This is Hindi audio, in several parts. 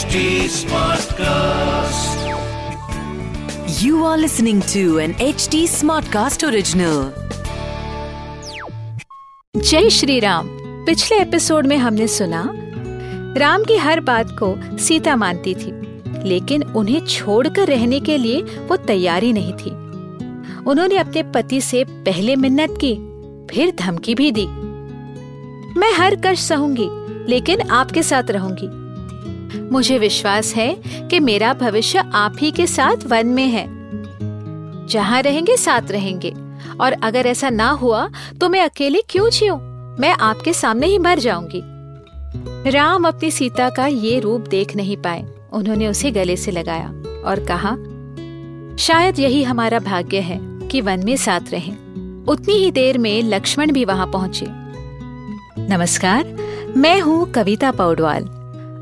HD Smartcast. You are listening to an HD Smartcast original. जय श्री राम पिछले एपिसोड में हमने सुना, राम की हर बात को सीता मानती थी, लेकिन उन्हें छोड़कर रहने के लिए वो तैयारी नहीं थी उन्होंने अपने पति से पहले मिन्नत की, फिर धमकी भी दी मैं हर कष्ट सहूँगी, लेकिन आपके साथ रहूँगी मुझे विश्वास है कि मेरा भविष्य आप ही के साथ वन में है। जहाँ रहेंगे, साथ रहेंगे। और अगर ऐसा ना हुआ तो मैं अकेले क्यों जियूं? मैं आपके सामने ही मर जाऊँगी। राम अपनी सीता का ये रूप देख नहीं पाए। उन्होंने उसे गले से लगाया और कहा, शायद यही हमारा भाग्य है कि वन में साथ रहें। उतनी ही देर में लक्ष्मण भी वहाँ पहुँचे। नमस्कार, मैं हूँ कविता पौडवाल।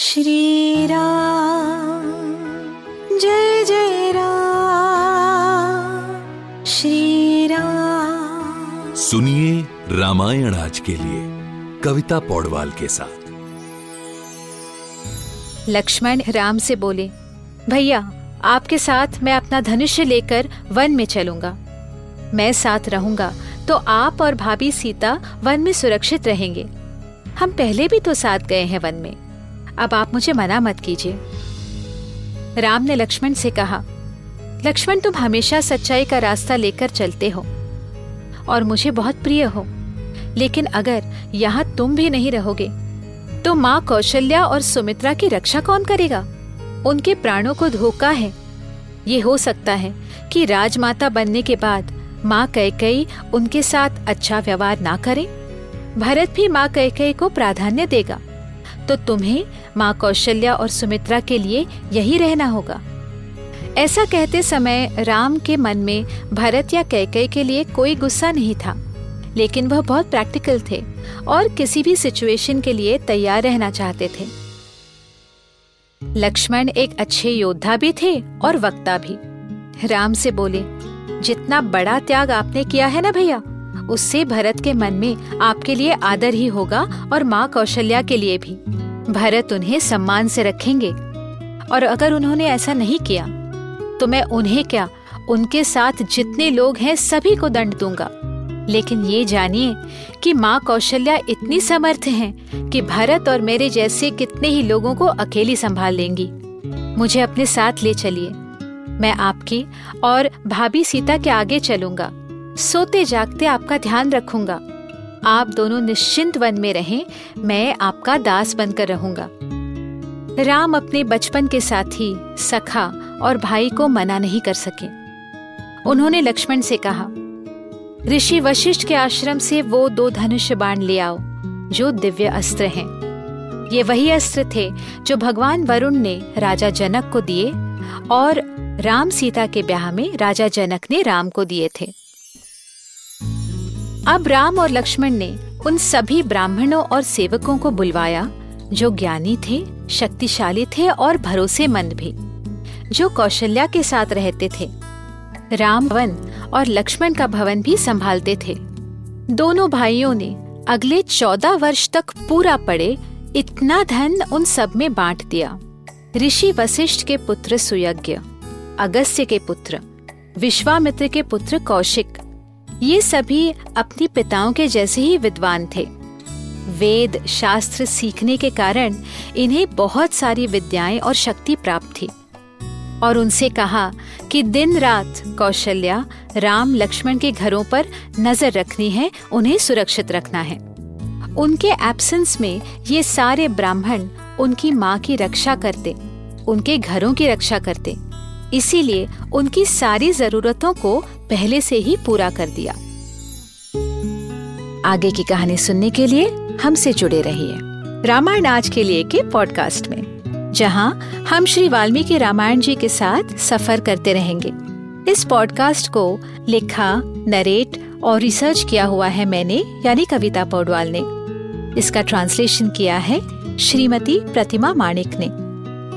श्री राम जय जय राम श्री राम। सुनिए रामायण आज के लिए कविता पौडवाल के साथ। लक्ष्मण राम से बोले भैया आपके साथ मैं अपना धनुष्य लेकर वन में चलूँगा। मैं साथ रहूँगा तो आप और भाभी सीता वन में सुरक्षित रहेंगे। हम पहले भी तो साथ गए हैं वन में। अब आप मुझे मना मत कीजिए। राम ने लक्ष्मण से कहा, लक्ष्मण तुम हमेशा सच्चाई का रास्ता लेकर चलते हो और मुझे बहुत प्रिय हो। लेकिन अगर यहाँ तुम भी नहीं रहोगे तो माँ कौशल्या और सुमित्रा की रक्षा कौन करेगा? उनके प्राणों को धोखा है। ये हो सकता है कि राजमाता बनने के बाद माँ कैकई उनके साथ अच्छा व्यवहार ना करे। भरत भी माँ कैकई को प्राधान्य देगा। तो तुम्हें माँ कौशल्या और सुमित्रा के लिए यही रहना होगा। ऐसा कहते समय राम के मन में भरत या कैकई के लिए कोई गुस्सा नहीं था, लेकिन वह बहुत प्रैक्टिकल थे और किसी भी सिचुएशन के लिए तैयार रहना चाहते थे। लक्ष्मण एक अच्छे योद्धा भी थे और वक्ता भी। राम से बोले, जितना बड़ा त्याग आपने किया है ना भैया? उससे भरत के मन में आपके लिए आदर ही होगा और माँ कौशल्या के लिए भी। भरत उन्हें सम्मान से रखेंगे। और अगर उन्होंने ऐसा नहीं किया तो मैं उन्हें क्या, उनके साथ जितने लोग हैं सभी को दंड दूँगा। लेकिन ये जानिए कि माँ कौशल्या इतनी समर्थ हैं कि भरत और मेरे जैसे कितने ही लोगों को अकेली संभाल लेंगी। मुझे अपने साथ ले चलिए। मैं आपकी और भाभी सीता के आगे चलूँगा। सोते जागते आपका ध्यान रखूँगा। आप दोनों निश्चिंत वन में रहें, मैं आपका दास बनकर रहूँगा। राम अपने बचपन के साथी, सखा और भाई को मना नहीं कर सके। उन्होंने लक्ष्मण से कहा, ऋषि वशिष्ठ के आश्रम से वो दो धनुष्य बाण ले आओ, जो दिव्य अस्त्र हैं। ये वही अस्त्र थे जो भगवान वरुण ने राजा जनक को दिए और राम सीता के ब्याह में राजा जनक ने राम को दिए थे। अब राम और लक्ष्मण ने उन सभी ब्राह्मणों और सेवकों को बुलवाया, जो ज्ञानी थे, शक्तिशाली थे और भरोसेमंद भी, जो कौशल्या के साथ रहते थे। राम वन और लक्ष्मण का भवन भी संभालते थे। दोनों भाइयों ने अगले चौदह वर्ष तक पूरा पड़े, इतना धन उन सब में बांट दिया। ऋषि वशिष्ठ के पुत्र सुयज्ञ, अगस्त्य के पुत्र, विश्वामित्र के पुत्र कौशिक ये सभी अपनी पिताओं के जैसे ही विद्वान थे। वेद शास्त्र सीखने के कारण इन्हें बहुत सारी विद्याएँ और शक्ति प्राप्त थी। और उनसे कहा कि दिन रात कौशल्या राम लक्ष्मण के घरों पर नज़र रखनी है, उन्हें सुरक्षित रखना है। उनके एब्सेंस में ये सारे ब्राह्मण उनकी माँ की रक्षा करते, उनके घरों की रक्षा करते। इसीलिए उनकी सारी जरूरतों को पहले से ही पूरा कर दिया। आगे की कहानी सुनने के लिए हमसे जुड़े रहिए रामायण आज के लिए के पॉडकास्ट में, जहाँ हम श्री वाल्मीकि रामायण जी के साथ सफ़र करते रहेंगे। इस पॉडकास्ट को लिखा, नरेट और रिसर्च किया हुआ है मैंने, यानी कविता पौडवाल ने। इसका ट्रांसलेशन किया है श्रीमती प्रतिमा माणिक ने।